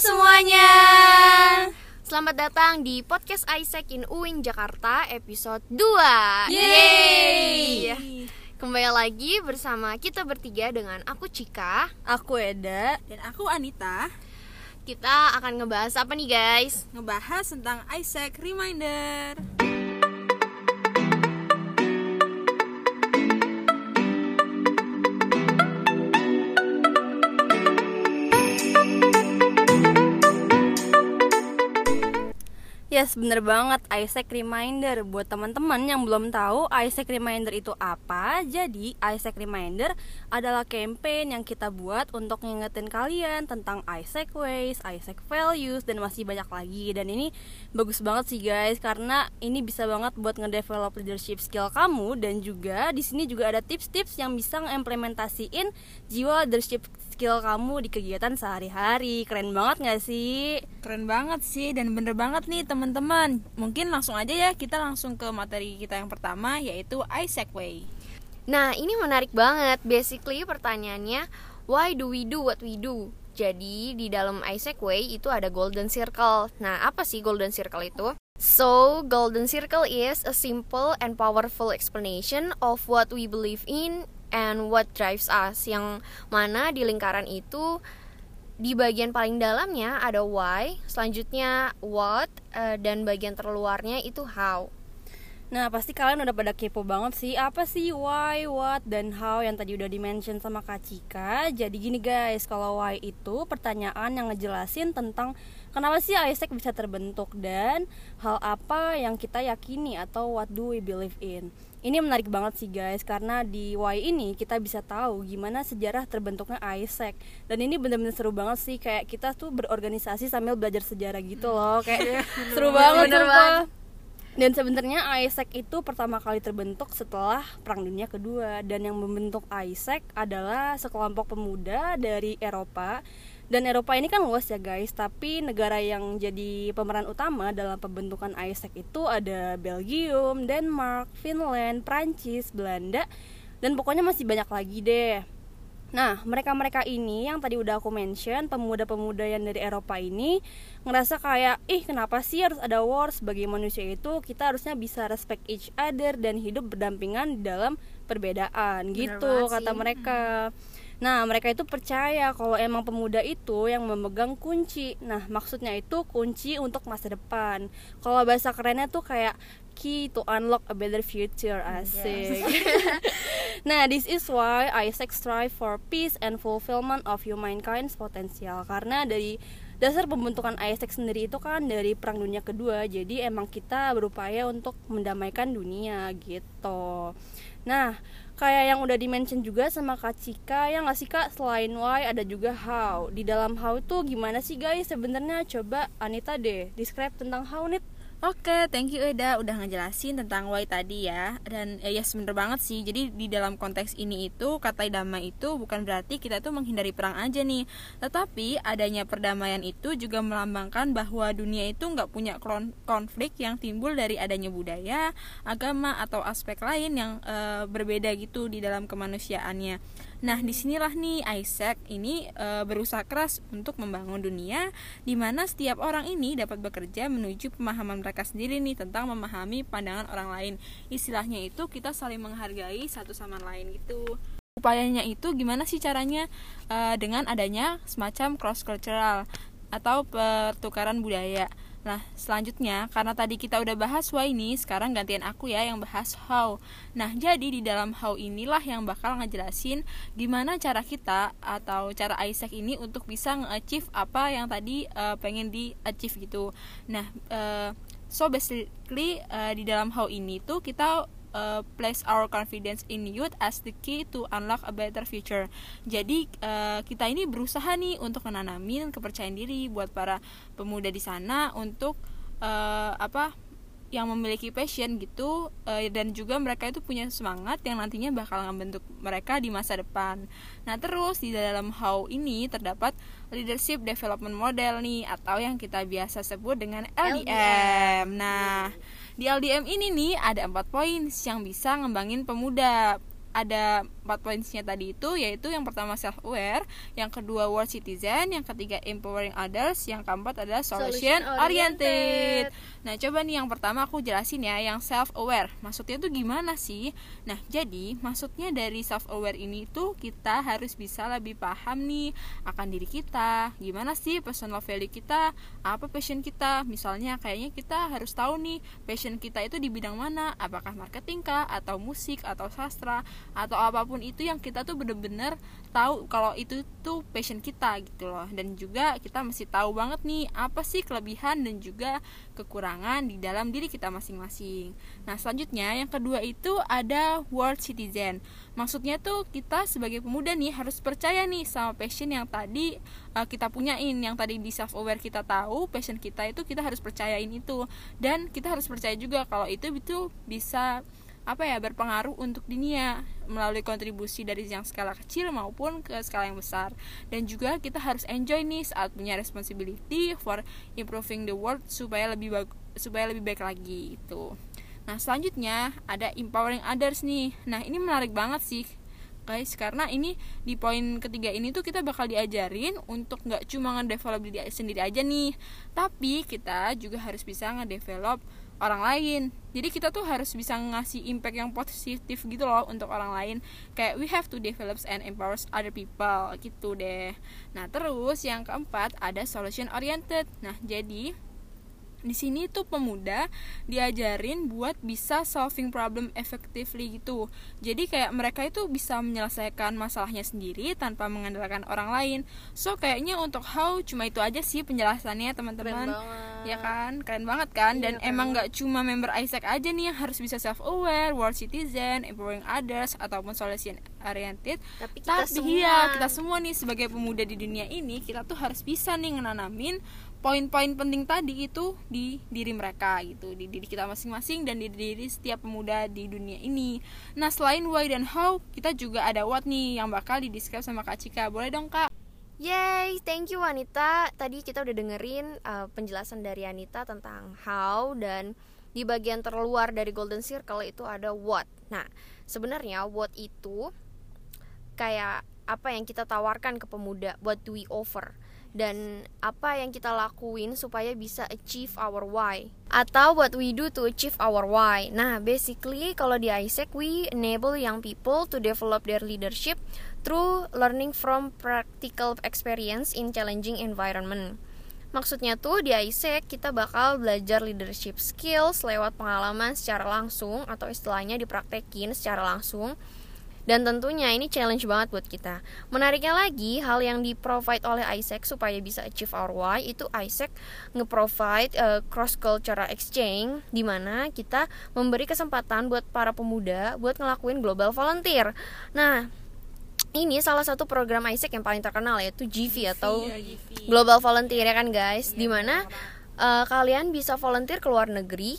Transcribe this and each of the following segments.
semuanya. Selamat datang di podcast Isaac in Uin Jakarta episode 2. Yeay. Kembali lagi bersama kita bertiga dengan aku Cika. Aku Eda Dan aku Anita Kita akan ngebahas apa nih guys? ngebahas tentang Isaac Reminder. Yes, bener banget. Isaac Reminder. Buat teman-teman yang belum tahu Isaac Reminder itu apa? Jadi Isaac Reminder adalah campaign yang kita buat Untuk ngingetin kalian tentang Isaac Ways, Isaac Values Dan masih banyak lagi. Dan ini bagus banget sih guys Karena ini bisa banget buat ngedevelop leadership skill kamu. Dan juga di sini juga ada tips-tips yang bisa ngimplementasiin Jiwa leadership skill kamu di kegiatan sehari-hari Keren banget gak sih? Keren banget sih dan bener banget nih teman-teman. Mungkin langsung aja ya kita langsung ke materi kita yang pertama yaitu Isaac Way. Nah, ini menarik banget. Basically pertanyaannya, why do we do what we do? Jadi, di dalam Isaac Way itu ada golden circle. Nah, apa sih golden circle itu? So, golden circle is a simple and powerful explanation of what we believe in and what drives us. Yang mana di lingkaran itu di bagian paling dalamnya ada why, selanjutnya what, eh, dan bagian terluarnya itu how. Nah pasti kalian udah pada kepo banget sih Apa sih why, what, dan how yang tadi udah dimention sama Kak Cika Jadi gini guys, kalau why itu pertanyaan yang ngejelasin tentang Kenapa sih Isaac bisa terbentuk dan hal apa yang kita yakini atau what do we believe in ini menarik banget sih guys karena di Y ini kita bisa tahu gimana sejarah terbentuknya Isaac dan ini bener-bener seru banget sih kayak kita tuh berorganisasi sambil belajar sejarah gitu loh kayak seru banget Bener sumpah. banget. Dan sebenarnya Isaac itu pertama kali terbentuk setelah Perang Dunia Kedua. Dan yang membentuk Isaac adalah sekelompok pemuda dari Eropa. Dan Eropa ini kan luas ya guys, tapi negara yang jadi pemeran utama dalam pembentukan Isaac itu ada Belgium, Denmark, Finland, Prancis, Belanda, dan pokoknya masih banyak lagi deh. Nah, mereka-mereka ini yang tadi udah aku mention, pemuda-pemuda yang dari Eropa ini ngerasa kayak, ih kenapa sih harus ada war sebagai manusia itu kita harusnya bisa respect each other dan hidup berdampingan di dalam perbedaan Bener gitu kata sih. mereka. Nah, mereka itu percaya kalau emang pemuda itu yang memegang kunci. Nah, maksudnya itu kunci untuk masa depan. Kalau bahasa kerennya tuh kayak key to unlock a better future asik. nah, this is why Isaac strive for peace and fulfillment of humankind's potential. Karena dari dasar pembentukan Isaac sendiri itu kan dari Perang Dunia Kedua. Jadi emang kita berupaya untuk mendamaikan dunia gitu. Nah, kayak yang udah dimention juga sama Kak Cika yang nggak sih Kak selain why ada juga how. Di dalam how itu gimana sih guys sebenarnya? Coba Anita deh describe tentang how nih. Oke, thank you Eda udah ngejelasin tentang why tadi ya. Dan eh, yes bener banget sih. Jadi di dalam konteks ini itu kata damai itu bukan berarti kita tuh menghindari perang aja nih. Tetapi adanya perdamaian itu juga melambangkan bahwa dunia itu nggak punya konflik yang timbul dari adanya budaya, agama atau aspek lain yang eh, berbeda gitu di dalam kemanusiaannya. Nah, di sinilah nih Isaac ini eh, berusaha keras untuk membangun dunia di mana setiap orang ini dapat bekerja menuju pemahaman mereka sendiri nih tentang memahami pandangan orang lain. Istilahnya itu kita saling menghargai satu sama lain gitu. Upayanya itu gimana sih caranya Eh, dengan adanya semacam cross cultural atau pertukaran budaya. Nah, selanjutnya karena tadi kita udah bahas why ini, sekarang gantian aku ya yang bahas how. Nah, jadi di dalam how inilah yang bakal ngejelasin gimana cara kita atau cara Isaac ini untuk bisa nge-achieve apa yang tadi eh, pengen di-achieve gitu. Nah, eh, so basically eh, di dalam how ini tuh kita uh, place our confidence in youth as the key to unlock a better future. Jadi uh, kita ini berusaha nih untuk menanamin kepercayaan diri buat para pemuda di sana untuk uh, apa yang memiliki passion gitu uh, dan juga mereka itu punya semangat yang nantinya bakal membentuk mereka di masa depan. Nah terus di dalam how ini terdapat leadership development model nih atau yang kita biasa sebut dengan LDM. Nah di LDM ini nih ada empat poin yang bisa ngembangin pemuda ada empat poinnya tadi itu yaitu yang pertama self aware, yang kedua world citizen, yang ketiga empowering others, yang keempat adalah solution, Solution oriented. oriented. Nah, coba nih yang pertama aku jelasin ya yang self aware. Maksudnya itu gimana sih? Nah, jadi maksudnya dari self aware ini tuh kita harus bisa lebih paham nih akan diri kita. Gimana sih personal value kita? Apa passion kita? Misalnya kayaknya kita harus tahu nih passion kita itu di bidang mana? Apakah marketing kah atau musik atau sastra atau apa pun itu yang kita tuh bener-bener tahu kalau itu tuh passion kita gitu loh. Dan juga kita mesti tahu banget nih apa sih kelebihan dan juga kekurangan di dalam diri kita masing-masing. Nah, selanjutnya yang kedua itu ada world citizen. Maksudnya tuh kita sebagai pemuda nih harus percaya nih sama passion yang tadi uh, kita punyain, yang tadi di self aware kita tahu passion kita itu kita harus percayain itu dan kita harus percaya juga kalau itu itu bisa apa ya berpengaruh untuk dunia melalui kontribusi dari yang skala kecil maupun ke skala yang besar. Dan juga kita harus enjoy nih saat punya responsibility for improving the world supaya lebih bag supaya lebih baik lagi itu nah selanjutnya ada empowering others nih. Nah ini menarik banget sih guys karena ini di poin ketiga ini tuh kita bakal diajarin untuk nggak cuma ngedevelop diri sendiri aja nih. Tapi kita juga harus bisa ngedevelop orang lain. Jadi kita tuh harus bisa ngasih impact yang positif gitu loh untuk orang lain. Kayak we have to develop and empower other people gitu deh. Nah terus yang keempat ada solution oriented nah jadi di sini tuh pemuda diajarin buat bisa solving problem effectively gitu. Jadi kayak mereka itu bisa menyelesaikan masalahnya sendiri tanpa mengandalkan orang lain. So kayaknya untuk how cuma itu aja sih penjelasannya teman-teman. Ya kan? Keren banget kan? Dan emang nggak cuma member Isaac aja nih yang harus bisa self aware world citizen empowering others ataupun solution oriented. Tapi kita tapi semua. iya kita semua nih sebagai pemuda di dunia ini kita tuh harus bisa nih ngenanamin poin-poin penting tadi itu di diri mereka gitu di diri kita masing-masing dan di diri setiap pemuda di dunia ini nah selain why dan how kita juga ada what nih yang bakal didescribe sama kak Cika boleh dong kak Yay, thank you Wanita. Tadi kita udah dengerin uh, penjelasan dari Anita tentang how dan di bagian terluar dari Golden Circle itu ada what. Nah, sebenarnya what itu kayak apa yang kita tawarkan ke pemuda, what do we offer? Dan apa yang kita lakuin supaya bisa achieve our why Atau what we do to achieve our why Nah basically kalau di ISEC we enable young people to develop their leadership through learning from practical experience in challenging environment. Maksudnya tuh di ISEC kita bakal belajar leadership skills lewat pengalaman secara langsung atau istilahnya dipraktekin secara langsung. Dan tentunya ini challenge banget buat kita. Menariknya lagi, hal yang di-provide oleh ISEC supaya bisa achieve our why itu ISEC nge-provide uh, cross cultural exchange di mana kita memberi kesempatan buat para pemuda buat ngelakuin global volunteer. Nah, ini salah satu program ISEC yang paling terkenal yaitu GV atau Global Volunteer ya kan guys, di mana uh, kalian bisa volunteer ke luar negeri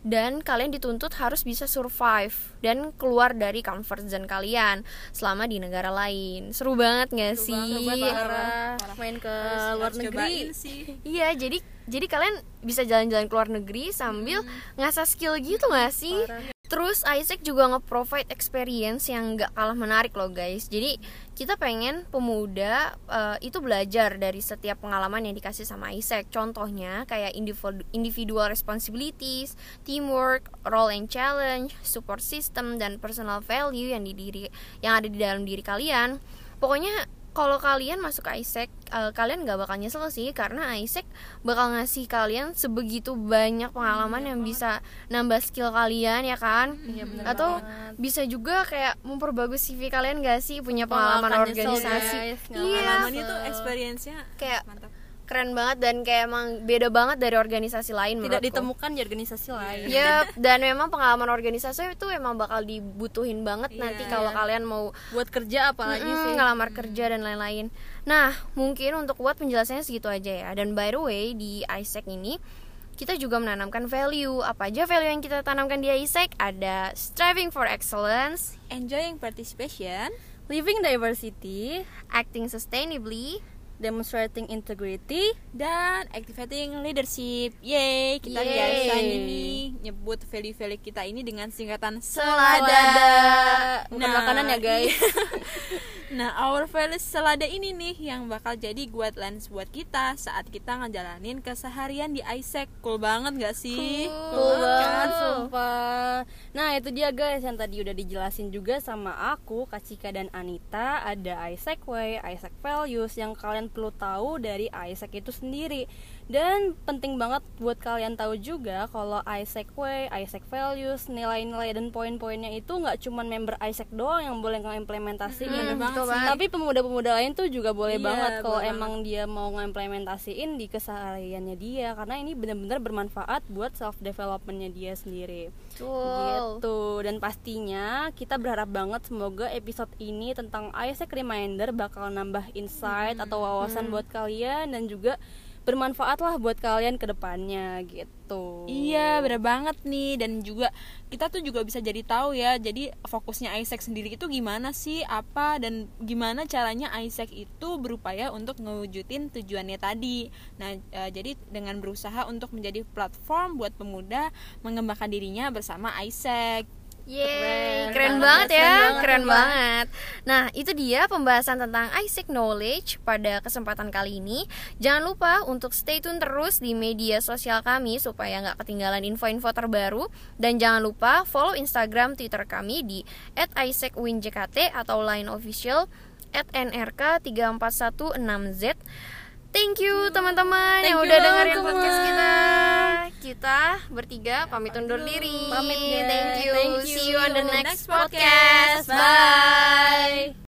dan kalian dituntut harus bisa survive dan keluar dari comfort zone kalian selama di negara lain. Seru banget gak sih? parah. Main ke Harus- luar harus negeri. Iya, jadi jadi kalian bisa jalan-jalan ke luar negeri sambil ngasah skill gitu gak sih? Terus Isaac juga nge-provide experience yang gak kalah menarik loh guys. Jadi kita pengen pemuda eh, itu belajar dari setiap pengalaman yang dikasih sama Isaac. Contohnya kayak individu- individual responsibilities, teamwork, role and challenge, support system, dan personal value yang di diri yang ada di dalam diri kalian. Pokoknya kalau kalian masuk Isaac, eh, kalian gak bakal nyesel sih karena Isaac bakal ngasih kalian sebegitu banyak pengalaman yang bisa nambah skill kalian ya kan? Atau bisa juga kayak memperbagus CV kalian gak sih? Punya pengalaman akan nyesel, organisasi? Nggak Iya, pengalamannya tuh experience-nya kayak mantap keren banget dan kayak emang beda banget dari organisasi lain tidak ditemukan di organisasi lain Yep, dan memang pengalaman organisasi itu emang bakal dibutuhin banget nanti kalau kalian mau buat kerja apalagi Mm-mm, sih ngelamar kerja dan lain-lain. Nah, mungkin untuk buat penjelasannya segitu aja ya. Dan by the way di ISEC ini kita juga menanamkan value. Apa aja value yang kita tanamkan di ISEC? Ada striving for excellence, enjoying participation living diversity acting sustainably, demonstrating integrity dan activating leadership. Yeay, kita Yeay. biasa ini nyebut value-value kita ini dengan singkatan selada selada. bukan makanan ya guys Nah, our values selada ini nih yang bakal jadi guidelines buat kita saat kita ngejalanin keseharian di Isaac. Cool banget gak sih? Cool banget kan? sumpah Nah itu dia guys yang tadi udah dijelasin juga sama aku Kak Cika dan Anita Ada Isaac Way, Isaac Values Yang kalian perlu tahu dari Isaac itu sendiri Dan penting banget buat kalian tahu juga Kalau Isaac Way, Isaac Values Nilai-nilai dan poin-poinnya itu nggak cuman member Isaac doang yang boleh ngimplementasiin bener banget sih. Tapi pemuda-pemuda lain tuh juga boleh Iya, banget Kalau emang dia mau ngimplementasiin di kesehariannya dia Karena ini benar-benar bermanfaat buat self developmentnya dia sendiri. Betul. gitu. Dan pastinya kita berharap banget semoga episode ini tentang Isaac Reminder bakal nambah insight atau wawasan buat kalian dan juga bermanfaat lah buat kalian ke depannya gitu Iya, bener banget nih dan juga kita tuh juga bisa jadi tahu ya. Jadi fokusnya Isaac sendiri itu gimana sih, apa dan gimana caranya Isaac itu berupaya untuk ngewujudin tujuannya tadi. Nah, eh, jadi dengan berusaha untuk menjadi platform buat pemuda mengembangkan dirinya bersama Isaac. Yeay, Keren. keren, banget banget, ya, keren banget, keren keren banget. Nah, itu dia pembahasan tentang Isaac Knowledge pada kesempatan kali ini. Jangan lupa untuk stay tune terus di media sosial kami supaya nggak ketinggalan info-info terbaru. Dan jangan lupa follow Instagram, Twitter kami di @isaacwinjkt atau line official @nrk3416z. Thank you teman-teman Thank yang you udah dengerin teman. podcast kita. Kita bertiga pamit undur diri. Pamit, guys. Thank you. Thank you. See you on the next podcast. Bye.